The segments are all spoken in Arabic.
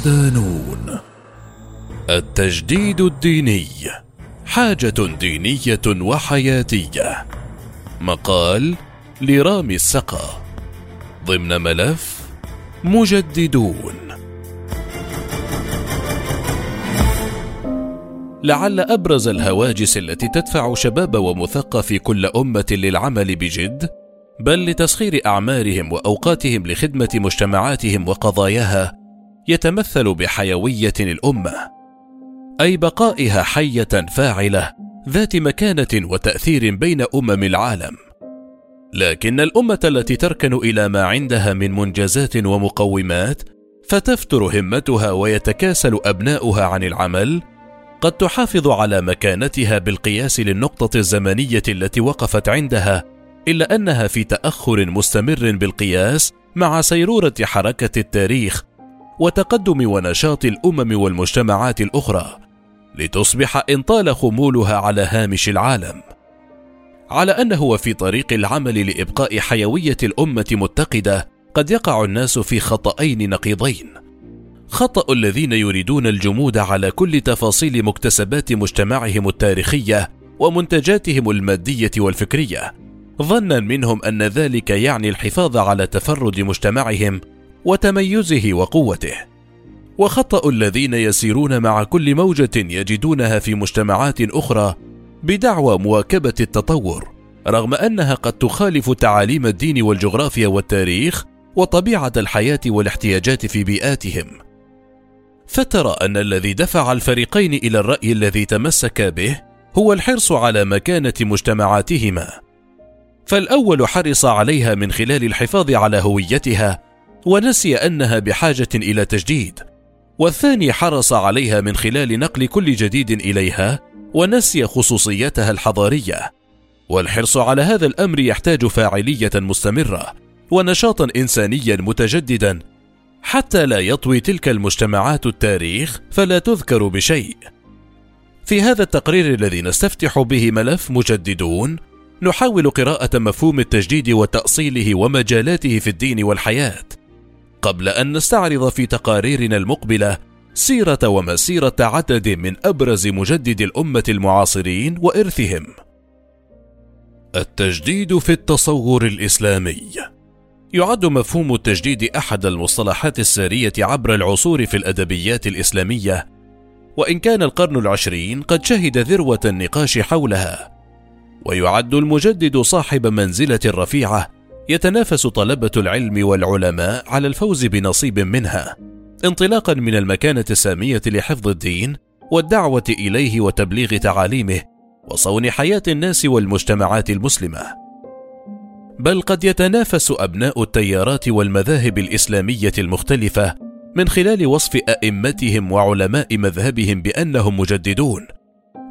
ودانون التجديد الديني. حاجة دينية وحياتية. مقال لرامي السقا. ضمن ملف مجددون. لعل أبرز الهواجس التي تدفع شباب ومثقف كل أمة للعمل بجد بل لتسخير أعمارهم وأوقاتهم لخدمة مجتمعاتهم وقضاياها يتمثل بحيوية الأمة أي بقائها حية فاعلة ذات مكانة وتأثير بين أمم العالم. لكن الأمة التي تركن إلى ما عندها من منجزات ومقومات فتفتر همتها ويتكاسل أبناؤها عن العمل قد تحافظ على مكانتها بالقياس للنقطة الزمنية التي وقفت عندها إلا أنها في تأخر مستمر بالقياس مع سيرورة حركة التاريخ وتقدم ونشاط الأمم والمجتمعات الأخرى لتصبح ان طال خمولها على هامش العالم. على انه وفي طريق العمل لإبقاء حيوية الأمة متقدة قد يقع الناس في خطأين نقيضين. خطأ الذين يريدون الجمود على كل تفاصيل مكتسبات مجتمعهم التاريخية ومنتجاتهم المادية والفكرية ظنا منهم أن ذلك يعني الحفاظ على تفرد مجتمعهم وتميزه وقوته. وخطأ الذين يسيرون مع كل موجة يجدونها في مجتمعات أخرى بدعوى مواكبة التطور رغم أنها قد تخالف تعاليم الدين والجغرافيا والتاريخ وطبيعة الحياة والاحتياجات في بيئاتهم. فترى أن الذي دفع الفريقين إلى الرأي الذي تمسك به هو الحرص على مكانة مجتمعاتهما. فالأول حرص عليها من خلال الحفاظ على هويتها ونسي أنها بحاجة إلى تجديد. والثاني حرص عليها من خلال نقل كل جديد إليها ونسي خصوصيتها الحضارية. والحرص على هذا الأمر يحتاج فاعلية مستمرة ونشاطا انسانيا متجددا. حتى لا يطوي تلك المجتمعات التاريخ فلا تذكر بشيء. في هذا التقرير الذي نستفتح به ملف مجددون نحاول قراءة مفهوم التجديد وتأصيله ومجالاته في الدين والحياة. قبل أن نستعرض في تقاريرنا المقبلة سيرة ومسيرة عدد من أبرز مجدد الأمة المعاصرين وإرثهم. التجديد في التصور الإسلامي. يعد مفهوم التجديد أحد المصطلحات السارية عبر العصور في الأدبيات الإسلامية وإن كان القرن العشرين قد شهد ذروة النقاش حولها. ويعد المجدد صاحب منزلة رفيعة يتنافس طلبة العلم والعلماء على الفوز بنصيب منها. انطلاقا من المكانة السامية لحفظ الدين والدعوة إليه وتبليغ تعاليمه وصون حياة الناس والمجتمعات المسلمة. بل قد يتنافس أبناء التيارات والمذاهب الإسلامية المختلفة من خلال وصف أئمتهم وعلماء مذهبهم بأنهم مجددون.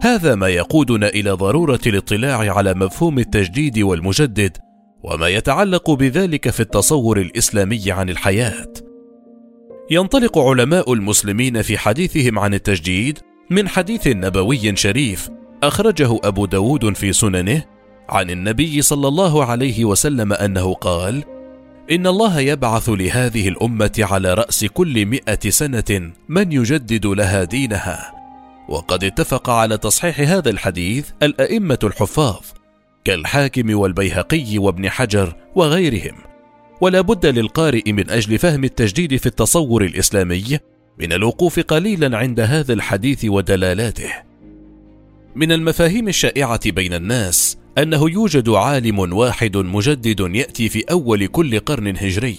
هذا ما يقودنا إلى ضرورة الاطلاع على مفهوم التجديد والمجدد وما يتعلق بذلك في التصور الإسلامي عن الحياة. ينطلق علماء المسلمين في حديثهم عن التجديد من حديث نبوي شريف أخرجه أبو داود في سننه عن النبي صلى الله عليه وسلم أنه قال إن الله يبعث لهذه الأمة على رأس كل مئة سنة من يجدد لها دينها. وقد اتفق على تصحيح هذا الحديث الأئمة الحفاظ كالحاكم والبيهقي وابن حجر وغيرهم. ولا بد للقارئ من أجل فهم التجديد في التصور الإسلامي من الوقوف قليلا عند هذا الحديث ودلالاته. من المفاهيم الشائعة بين الناس أنه يوجد عالم واحد مجدد يأتي في أول كل قرن هجري.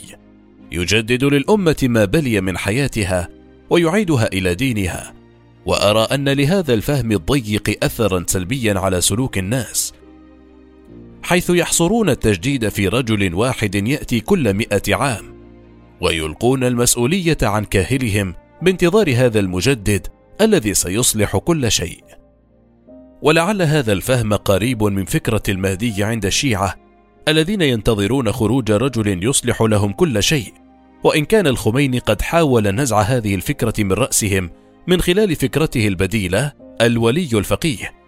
يجدد للأمة ما بلي من حياتها ويعيدها إلى دينها. وأرى أن لهذا الفهم الضيق اثرا سلبيا على سلوك الناس. حيث يحصرون التجديد في رجل واحد يأتي كل مئة عام ويلقون المسؤولية عن كاهلهم بانتظار هذا المجدد الذي سيصلح كل شيء. ولعل هذا الفهم قريب من فكرة المهدي عند الشيعة الذين ينتظرون خروج رجل يصلح لهم كل شيء. وإن كان الخميني قد حاول نزع هذه الفكرة من رأسهم من خلال فكرته البديلة الولي الفقيه.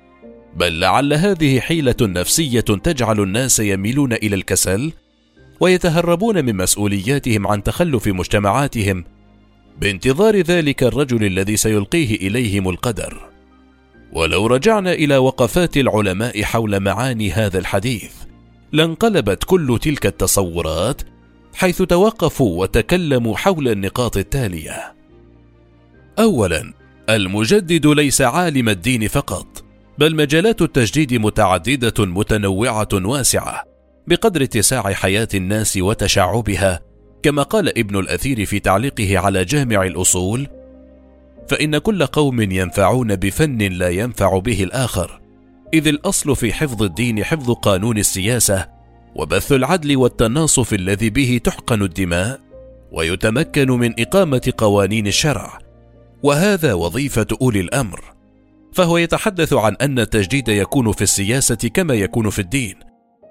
بل لعل هذه حيلة نفسية تجعل الناس يميلون إلى الكسل ويتهربون من مسؤولياتهم عن تخلف مجتمعاتهم بانتظار ذلك الرجل الذي سيلقيه إليهم القدر. ولو رجعنا إلى وقفات العلماء حول معاني هذا الحديث لانقلبت كل تلك التصورات حيث توقفوا وتكلموا حول النقاط التالية. اولا المجدد ليس عالم الدين فقط. بل مجالات التجديد متعددة متنوعة واسعة بقدر اتساع حياة الناس وتشعبها. كما قال ابن الأثير في تعليقه على جامع الأصول فإن كل قوم ينفعون بفن لا ينفع به الآخر. إذ الأصل في حفظ الدين حفظ قانون السياسة وبث العدل والتناصف الذي به تحقن الدماء ويتمكن من إقامة قوانين الشرع. وهذا وظيفة أولي الأمر. فهو يتحدث عن أن التجديد يكون في السياسة كما يكون في الدين.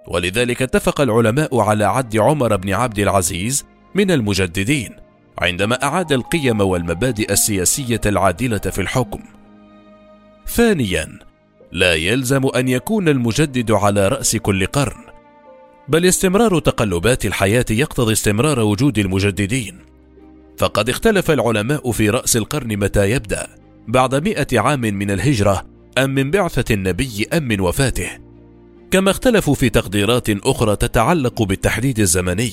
ولذلك اتفق العلماء على عد عمر بن عبد العزيز من المجددين عندما أعاد القيم والمبادئ السياسية العادلة في الحكم. ثانيا لا يلزم أن يكون المجدد على رأس كل قرن بل استمرار تقلبات الحياة يقتضي استمرار وجود المجددين. فقد اختلف العلماء في رأس القرن متى يبدأ. بعد مئة عام من الهجرة أم من بعثة النبي أم من وفاته. كما اختلفوا في تقديرات أخرى تتعلق بالتحديد الزمني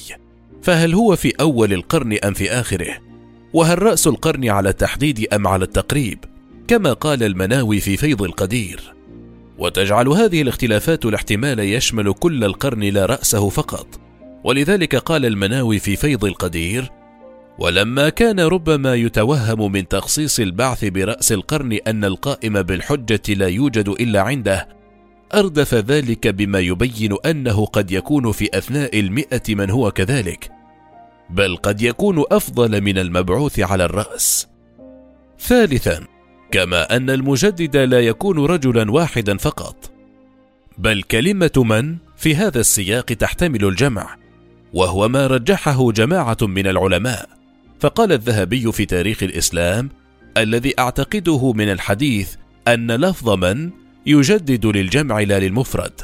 فهل هو في أول القرن أم في آخره؟ وهل رأس القرن على التحديد أم على التقريب؟ كما قال المناوي في فيض القدير. وتجعل هذه الاختلافات الاحتمال يشمل كل القرن لا رأسه فقط. ولذلك قال المناوي في فيض القدير ولما كان ربما يتوهم من تخصيص البعث برأس القرن أن القائم بالحجة لا يوجد إلا عنده أردف ذلك بما يبين أنه قد يكون في أثناء المئة من هو كذلك بل قد يكون أفضل من المبعوث على الرأس. ثالثا كما أن المجدد لا يكون رجلا واحدا فقط بل كلمة من في هذا السياق تحتمل الجمع وهو ما رجحه جماعة من العلماء. فقال الذهبي في تاريخ الإسلام الذي أعتقده من الحديث أن لفظ من يجدد للجمع لا للمفرد.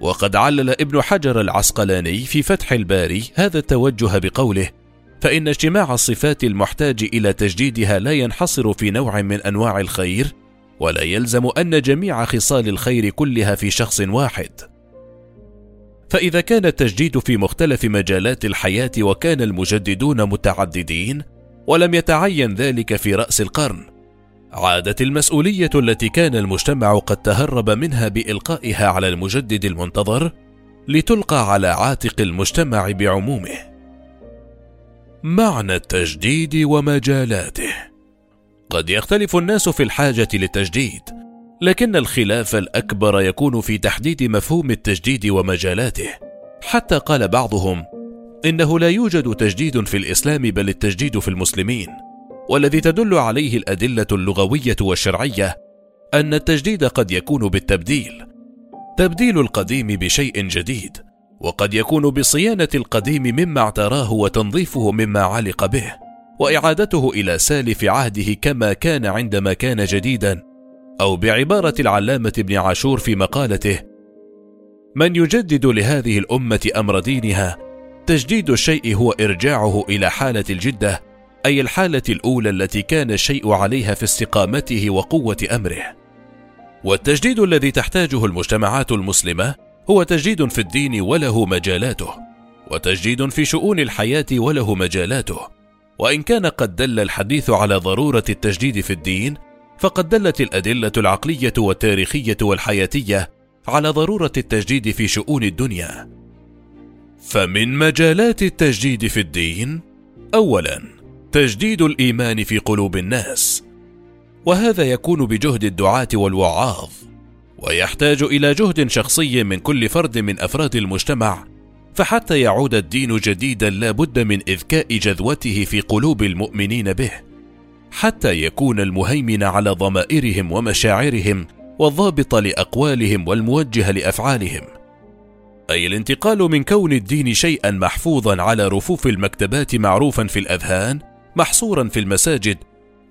وقد علل ابن حجر العسقلاني في فتح الباري هذا التوجه بقوله فإن اجتماع الصفات المحتاج إلى تجديدها لا ينحصر في نوع من أنواع الخير ولا يلزم أن جميع خصال الخير كلها في شخص واحد فإذا كان التجديد في مختلف مجالات الحياة وكان المجددون متعددين ولم يتعين ذلك في رأس القرن. عادت المسؤولية التي كان المجتمع قد تهرب منها بإلقائها على المجدد المنتظر لتلقى على عاتق المجتمع بعمومه. معنى التجديد ومجالاته. قد يختلف الناس في الحاجة للتجديد لكن الخلاف الأكبر يكون في تحديد مفهوم التجديد ومجالاته. حتى قال بعضهم إنه لا يوجد تجديد في الإسلام بل التجديد في المسلمين. والذي تدل عليه الأدلة اللغوية والشرعية أن التجديد قد يكون بالتبديل تبديل القديم بشيء جديد وقد يكون بصيانة القديم مما اعتراه وتنظيفه مما علق به وإعادته إلى سالف عهده كما كان عندما كان جديدا. أو بعبارة العلامة ابن عاشور في مقالته من يجدد لهذه الأمة أمر دينها تجديد الشيء هو إرجاعه إلى حالة الجدة أي الحالة الأولى التي كان الشيء عليها في استقامته وقوة أمره. والتجديد الذي تحتاجه المجتمعات المسلمة هو تجديد في الدين وله مجالاته وتجديد في شؤون الحياة وله مجالاته. وإن كان قد دل الحديث على ضرورة التجديد في الدين فقد دلت الأدلة العقلية والتاريخية والحياتية على ضرورة التجديد في شؤون الدنيا. فمن مجالات التجديد في الدين اولا تجديد الإيمان في قلوب الناس. وهذا يكون بجهد الدعاة والوعاظ ويحتاج إلى جهد شخصي من كل فرد من أفراد المجتمع فحتى يعود الدين جديدا لا بد من إذكاء جذوته في قلوب المؤمنين به. حتى يكون المهيمن على ضمائرهم ومشاعرهم والضابط لأقوالهم والموجه لأفعالهم. أي الانتقال من كون الدين شيئا محفوظا على رفوف المكتبات معروفا في الأذهان محصورا في المساجد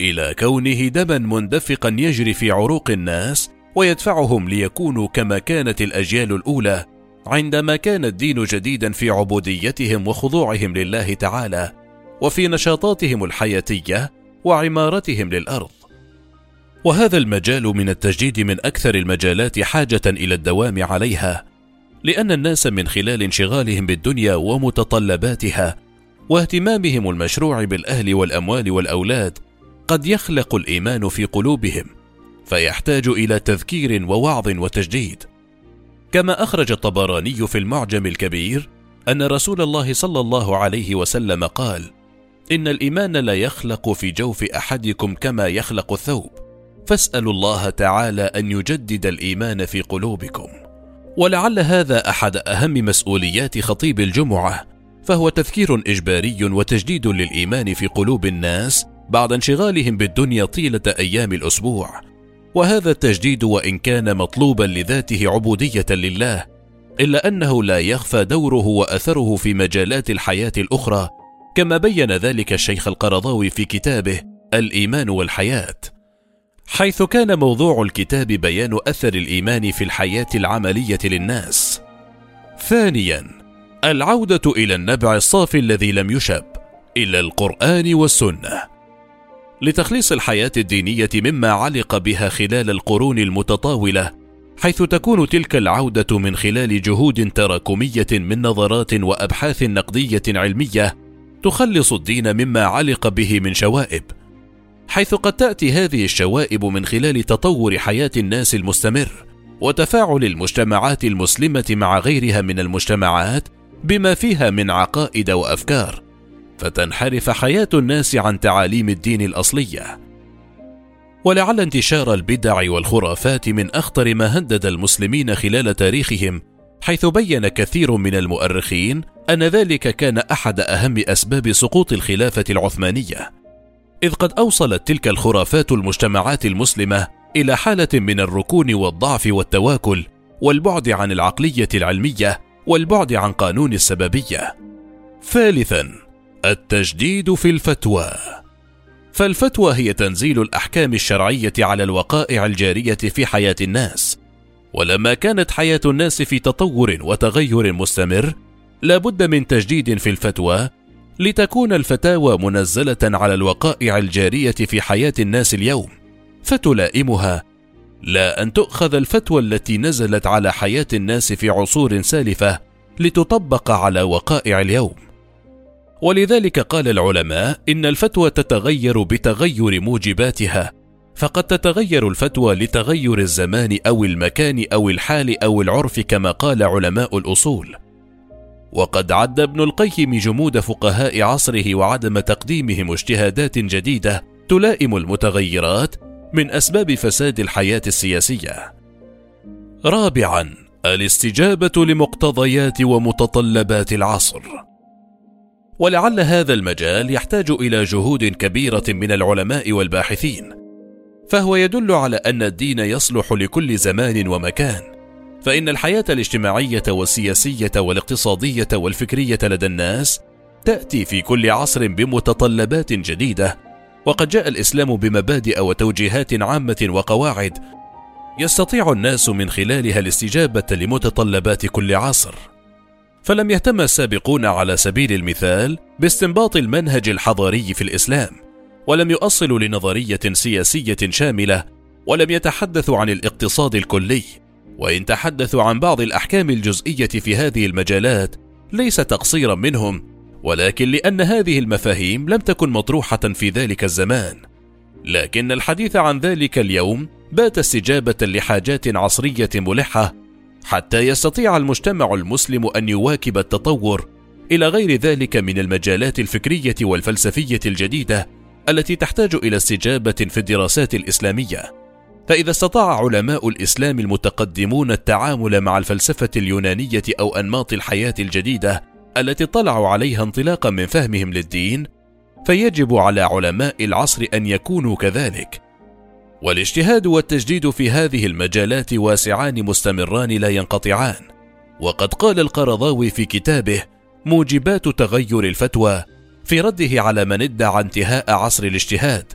إلى كونه دما مندفقا يجري في عروق الناس ويدفعهم ليكونوا كما كانت الأجيال الأولى عندما كان الدين جديدا في عبوديتهم وخضوعهم لله تعالى وفي نشاطاتهم الحياتية وعمارتهم للأرض. وهذا المجال من التجديد من أكثر المجالات حاجة إلى الدوام عليها لأن الناس من خلال انشغالهم بالدنيا ومتطلباتها واهتمامهم المشروع بالأهل والأموال والأولاد قد يخلق الإيمان في قلوبهم فيحتاج إلى تذكير ووعظ وتجديد. كما أخرج الطبراني في المعجم الكبير أن رسول الله صلى الله عليه وسلم قال إن الإيمان لا يخلق في جوف أحدكم كما يخلق الثوب. فاسألوا الله تعالى أن يجدد الإيمان في قلوبكم. ولعل هذا أحد أهم مسؤوليات خطيب الجمعة فهو تذكير إجباري وتجديد للإيمان في قلوب الناس بعد انشغالهم بالدنيا طيلة أيام الأسبوع. وهذا التجديد وإن كان مطلوبا لذاته عبودية لله إلا أنه لا يخفى دوره وأثره في مجالات الحياة الأخرى كما بين ذلك الشيخ القرضاوي في كتابه الإيمان والحياة حيث كان موضوع الكتاب بيان أثر الإيمان في الحياة العملية للناس. ثانيا العودة إلى النبع الصافي الذي لم يشب إلى القرآن والسنة. لتخليص الحياة الدينية مما علق بها خلال القرون المتطاولة حيث تكون تلك العودة من خلال جهود تراكمية من نظرات وأبحاث نقدية علمية تخلص الدين مما علق به من شوائب حيث قد تأتي هذه الشوائب من خلال تطور حياة الناس المستمر وتفاعل المجتمعات المسلمة مع غيرها من المجتمعات بما فيها من عقائد وأفكار فتنحرف حياة الناس عن تعاليم الدين الأصلية. ولعل انتشار البدع والخرافات من أخطر ما هدد المسلمين خلال تاريخهم حيث بين كثير من المؤرخين أن ذلك كان أحد أهم أسباب سقوط الخلافة العثمانية إذ قد أوصلت تلك الخرافات المجتمعات المسلمة إلى حالة من الركون والضعف والتواكل والبعد عن العقلية العلمية والبعد عن قانون السببية. ثالثا التجديد في الفتوى. فالفتوى هي تنزيل الأحكام الشرعية على الوقائع الجارية في حياة الناس ولما كانت حياة الناس في تطور وتغير مستمر لا بد من تجديد في الفتوى لتكون الفتاوى منزلة على الوقائع الجارية في حياة الناس اليوم فتلائمها لا أن تؤخذ الفتوى التي نزلت على حياة الناس في عصور سالفة لتطبق على وقائع اليوم. ولذلك قال العلماء إن الفتوى تتغير بتغير موجباتها فقد تتغير الفتوى لتغير الزمان أو المكان أو الحال أو العرف كما قال علماء الأصول. وقد عد ابن القيم جمود فقهاء عصره وعدم تقديمهم اجتهادات جديدة تلائم المتغيرات من أسباب فساد الحياة السياسية. رابعا الاستجابة لمقتضيات ومتطلبات العصر. ولعل هذا المجال يحتاج إلى جهود كبيرة من العلماء والباحثين فهو يدل على أن الدين يصلح لكل زمان ومكان. فإن الحياة الاجتماعية والسياسية والاقتصادية والفكرية لدى الناس تأتي في كل عصر بمتطلبات جديدة وقد جاء الإسلام بمبادئ وتوجيهات عامة وقواعد يستطيع الناس من خلالها الاستجابة لمتطلبات كل عصر. فلم يهتم السابقون على سبيل المثال باستنباط المنهج الحضاري في الإسلام ولم يؤصلوا لنظرية سياسية شاملة ولم يتحدثوا عن الاقتصاد الكلي. وإن تحدثوا عن بعض الأحكام الجزئية في هذه المجالات ليس تقصيرا منهم ولكن لأن هذه المفاهيم لم تكن مطروحة في ذلك الزمان. لكن الحديث عن ذلك اليوم بات استجابة لحاجات عصرية ملحة حتى يستطيع المجتمع المسلم أن يواكب التطور إلى غير ذلك من المجالات الفكرية والفلسفية الجديدة التي تحتاج إلى استجابة في الدراسات الإسلامية. فإذا استطاع علماء الإسلام المتقدمون التعامل مع الفلسفة اليونانية أو أنماط الحياة الجديدة التي اطلعوا عليها انطلاقا من فهمهم للدين فيجب على علماء العصر أن يكونوا كذلك. والاجتهاد والتجديد في هذه المجالات واسعان مستمران لا ينقطعان. وقد قال القرضاوي في كتابه موجبات تغير الفتوى في رده على من ادعى انتهاء عصر الاجتهاد.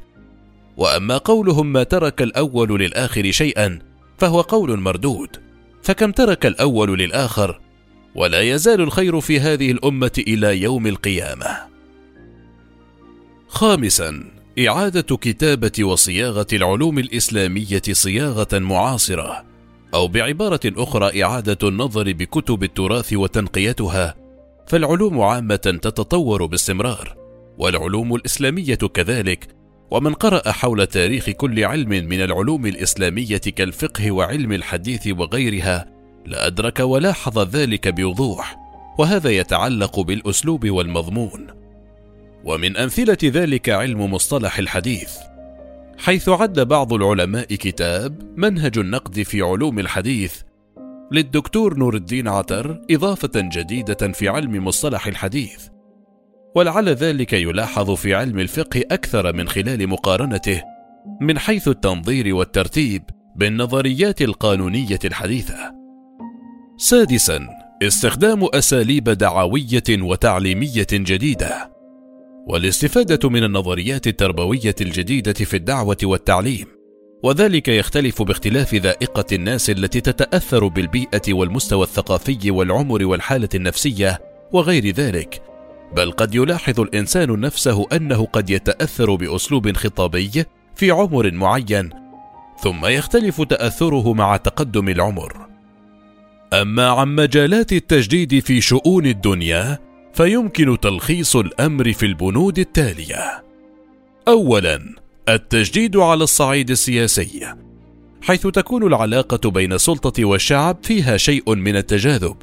وأما قولهم ما ترك الأول للآخر شيئا فهو قول مردود. فكم ترك الأول للآخر ولا يزال الخير في هذه الأمة إلى يوم القيامة. خامسا إعادة كتابة وصياغة العلوم الإسلامية صياغة معاصرة، أو بعبارة أخرى إعادة النظر بكتب التراث وتنقيتها، فالعلوم عامة تتطور باستمرار، والعلوم الإسلامية كذلك، ومن قرأ حول تاريخ كل علم من العلوم الإسلامية كالفقه وعلم الحديث وغيرها، لأدرك ولاحظ ذلك بوضوح، وهذا يتعلق بالأسلوب والمضمون. ومن أمثلة ذلك علم مصطلح الحديث، حيث عد بعض العلماء كتاب منهج النقد في علوم الحديث للدكتور نور الدين عتر إضافة جديدة في علم مصطلح الحديث، ولعل ذلك يلاحظ في علم الفقه أكثر من خلال مقارنته من حيث التنظير والترتيب بالنظريات القانونية الحديثة. سادسا استخدام أساليب دعوية وتعليمية جديدة والاستفادة من النظريات التربوية الجديدة في الدعوة والتعليم وذلك يختلف باختلاف ذائقة الناس التي تتأثر بالبيئة والمستوى الثقافي والعمر والحالة النفسية وغير ذلك بل قد يلاحظ الإنسان نفسه أنه قد يتأثر بأسلوب خطابي في عمر معين ثم يختلف تأثره مع تقدم العمر. أما عن مجالات التجديد في شؤون الدنيا فيمكن تلخيص الأمر في البنود التالية. اولا التجديد على الصعيد السياسي حيث تكون العلاقة بين السلطة والشعب فيها شيء من التجاذب.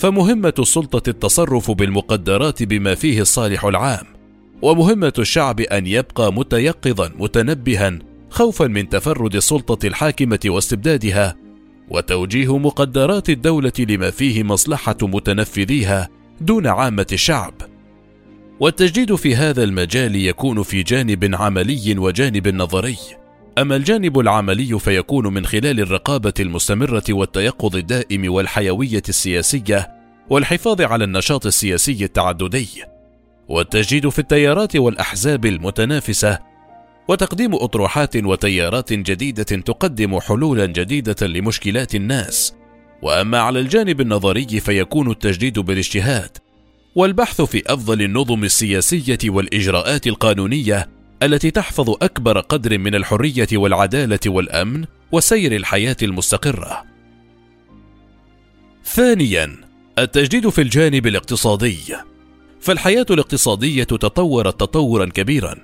فمهمة السلطة التصرف بالمقدرات بما فيه الصالح العام، ومهمة الشعب أن يبقى متيقظا متنبها خوفا من تفرد السلطة الحاكمة واستبدادها، وتوجيه مقدرات الدولة لما فيه مصلحة متنفذيها دون عامة الشعب. والتجديد في هذا المجال يكون في جانب عملي وجانب نظري. أما الجانب العملي فيكون من خلال الرقابة المستمرة والتيقظ الدائم والحيوية السياسية والحفاظ على النشاط السياسي التعددي والتجديد في التيارات والأحزاب المتنافسة وتقديم أطروحات وتيارات جديدة تقدم حلولا جديدة لمشكلات الناس. وأما على الجانب النظري فيكون التجديد بالاجتهاد والبحث في أفضل النظم السياسية والإجراءات القانونية التي تحفظ أكبر قدر من الحرية والعدالة والأمن وسير الحياة المستقرة. ثانيا التجديد في الجانب الاقتصادي. فالحياة الاقتصادية تطورت تطورا كبيرا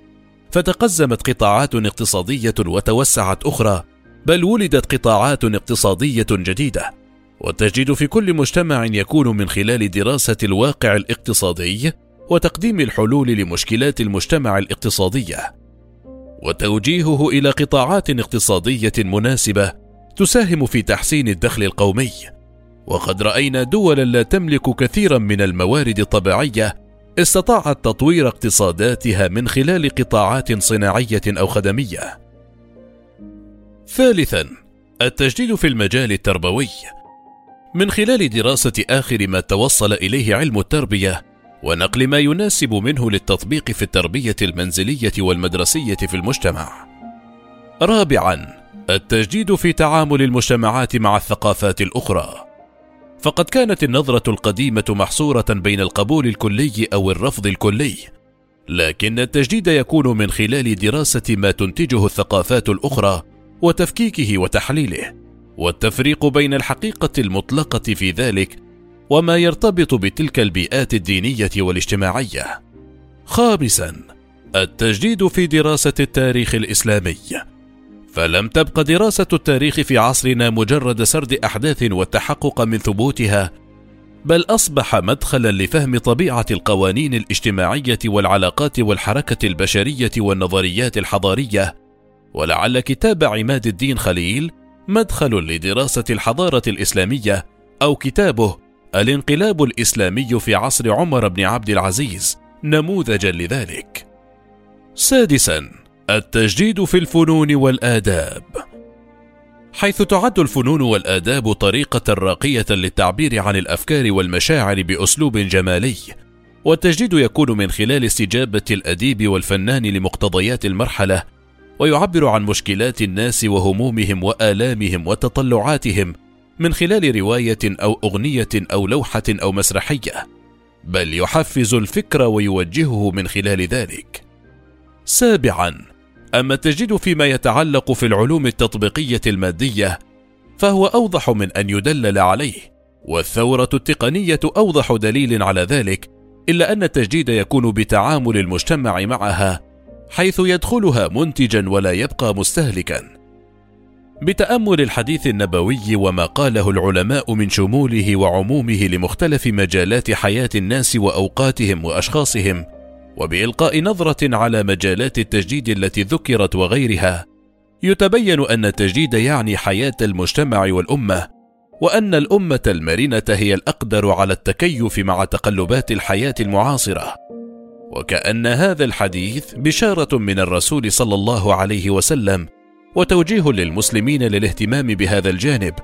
فتقزمت قطاعات اقتصادية وتوسعت أخرى بل ولدت قطاعات اقتصادية جديدة. والتجديد في كل مجتمع يكون من خلال دراسة الواقع الاقتصادي وتقديم الحلول لمشكلات المجتمع الاقتصادية. وتوجيهه إلى قطاعات اقتصادية مناسبة تساهم في تحسين الدخل القومي. وقد رأينا دولا لا تملك كثيرا من الموارد الطبيعية استطاعت تطوير اقتصاداتها من خلال قطاعات صناعية أو خدمية. ثالثا التجديد في المجال التربوي. من خلال دراسة آخر ما توصل إليه علم التربية ونقل ما يناسب منه للتطبيق في التربية المنزلية والمدرسية في المجتمع. رابعا التجديد في تعامل المجتمعات مع الثقافات الأخرى. فقد كانت النظرة القديمة محصورة بين القبول الكلي أو الرفض الكلي. لكن التجديد يكون من خلال دراسة ما تنتجه الثقافات الأخرى وتفكيكه وتحليله. والتفريق بين الحقيقة المطلقة في ذلك وما يرتبط بتلك البيئات الدينية والاجتماعية. خامسا التجديد في دراسة التاريخ الإسلامي. فلم تبق دراسة التاريخ في عصرنا مجرد سرد أحداث والتحقق من ثبوتها بل أصبح مدخلا لفهم طبيعة القوانين الاجتماعية والعلاقات والحركة البشرية والنظريات الحضارية. ولعل كتاب عماد الدين خليل مدخل لدراسة الحضارة الإسلامية أو كتابه الانقلاب الإسلامي في عصر عمر بن عبد العزيز نموذجا لذلك. سادسا التجديد في الفنون والآداب. حيث تعد الفنون والآداب طريقة راقية للتعبير عن الأفكار والمشاعر بأسلوب جمالي والتجديد يكون من خلال استجابة الأديب والفنان لمقتضيات المرحلة ويعبر عن مشكلات الناس وهمومهم وآلامهم وتطلعاتهم من خلال رواية أو أغنية أو لوحة أو مسرحية بل يحفز الفكر ويوجهه من خلال ذلك. سابعا أما التجديد فيما يتعلق في العلوم التطبيقية المادية فهو أوضح من أن يدلل عليه والثورة التقنية أوضح دليل على ذلك إلا أن التجديد يكون بتعامل المجتمع معها حيث يدخلها منتجا ولا يبقى مستهلكا. بتأمل الحديث النبوي وما قاله العلماء من شموله وعمومه لمختلف مجالات حياة الناس وأوقاتهم وأشخاصهم وبإلقاء نظرة على مجالات التجديد التي ذكرت وغيرها. يتبين أن التجديد يعني حياة المجتمع والأمة وأن الأمة المرنة هي الأقدر على التكيف مع تقلبات الحياة المعاصرة. وكأن هذا الحديث بشارة من الرسول صلى الله عليه وسلم وتوجيه للمسلمين للاهتمام بهذا الجانب.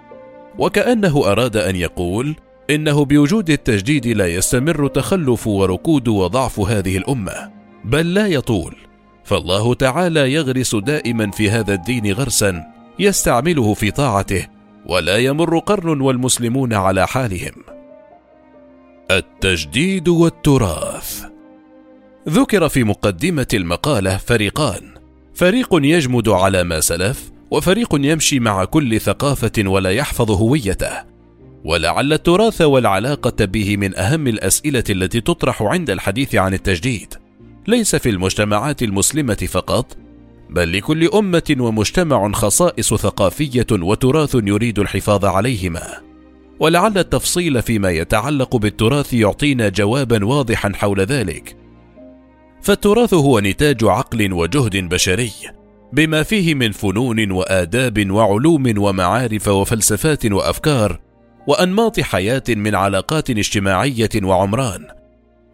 وكأنه أراد أن يقول إنه بوجود التجديد لا يستمر تخلف وركود وضعف هذه الأمة بل لا يطول. فالله تعالى يغرس دائما في هذا الدين غرسا يستعمله في طاعته ولا يمر قرن والمسلمون على حالهم. التجديد والتراث. ذكر في مقدمة المقالة فريقان فريق يجمد على ما سلف وفريق يمشي مع كل ثقافة ولا يحفظ هويته. ولعل التراث والعلاقة به من أهم الأسئلة التي تطرح عند الحديث عن التجديد. ليس في المجتمعات المسلمة فقط بل لكل أمة ومجتمع خصائص ثقافية وتراث يريد الحفاظ عليهما. ولعل التفصيل فيما يتعلق بالتراث يعطينا جوابا واضحا حول ذلك. فالتراث هو نتاج عقل وجهد بشري بما فيه من فنون وآداب وعلوم ومعارف وفلسفات وأفكار وأنماط حياة من علاقات اجتماعية وعمران.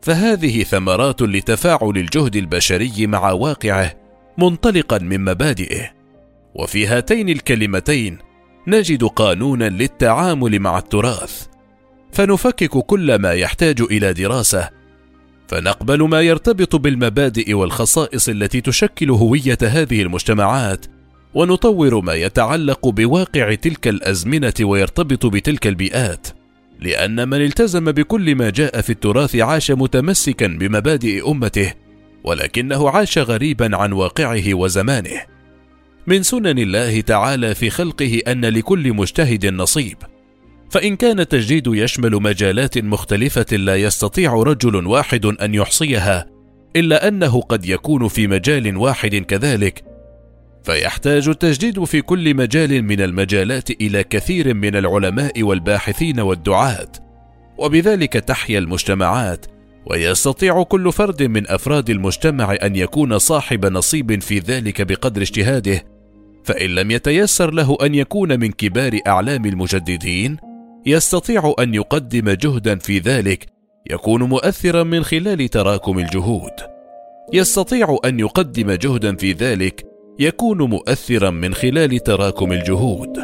فهذه ثمرات لتفاعل الجهد البشري مع واقعه منطلقا من مبادئه. وفي هاتين الكلمتين نجد قانونا للتعامل مع التراث. فنفكك كل ما يحتاج إلى دراسة فنقبل ما يرتبط بالمبادئ والخصائص التي تشكل هوية هذه المجتمعات ونطور ما يتعلق بواقع تلك الأزمنة ويرتبط بتلك البيئات لأن من التزم بكل ما جاء في التراث عاش متمسكا بمبادئ أمته ولكنه عاش غريبا عن واقعه وزمانه. من سنن الله تعالى في خلقه أن لكل مجتهد نصيب. فإن كان التجديد يشمل مجالات مختلفة لا يستطيع رجل واحد أن يحصيها إلا أنه قد يكون في مجال واحد كذلك. فيحتاج التجديد في كل مجال من المجالات إلى كثير من العلماء والباحثين والدعاة. وبذلك تحيا المجتمعات ويستطيع كل فرد من أفراد المجتمع أن يكون صاحب نصيب في ذلك بقدر اجتهاده. فإن لم يتيسر له أن يكون من كبار أعلام المجددين يستطيع أن يقدم جهدا في ذلك يكون مؤثرا من خلال تراكم الجهود. يستطيع أن يقدم جهدا في ذلك يكون مؤثرا من خلال تراكم الجهود.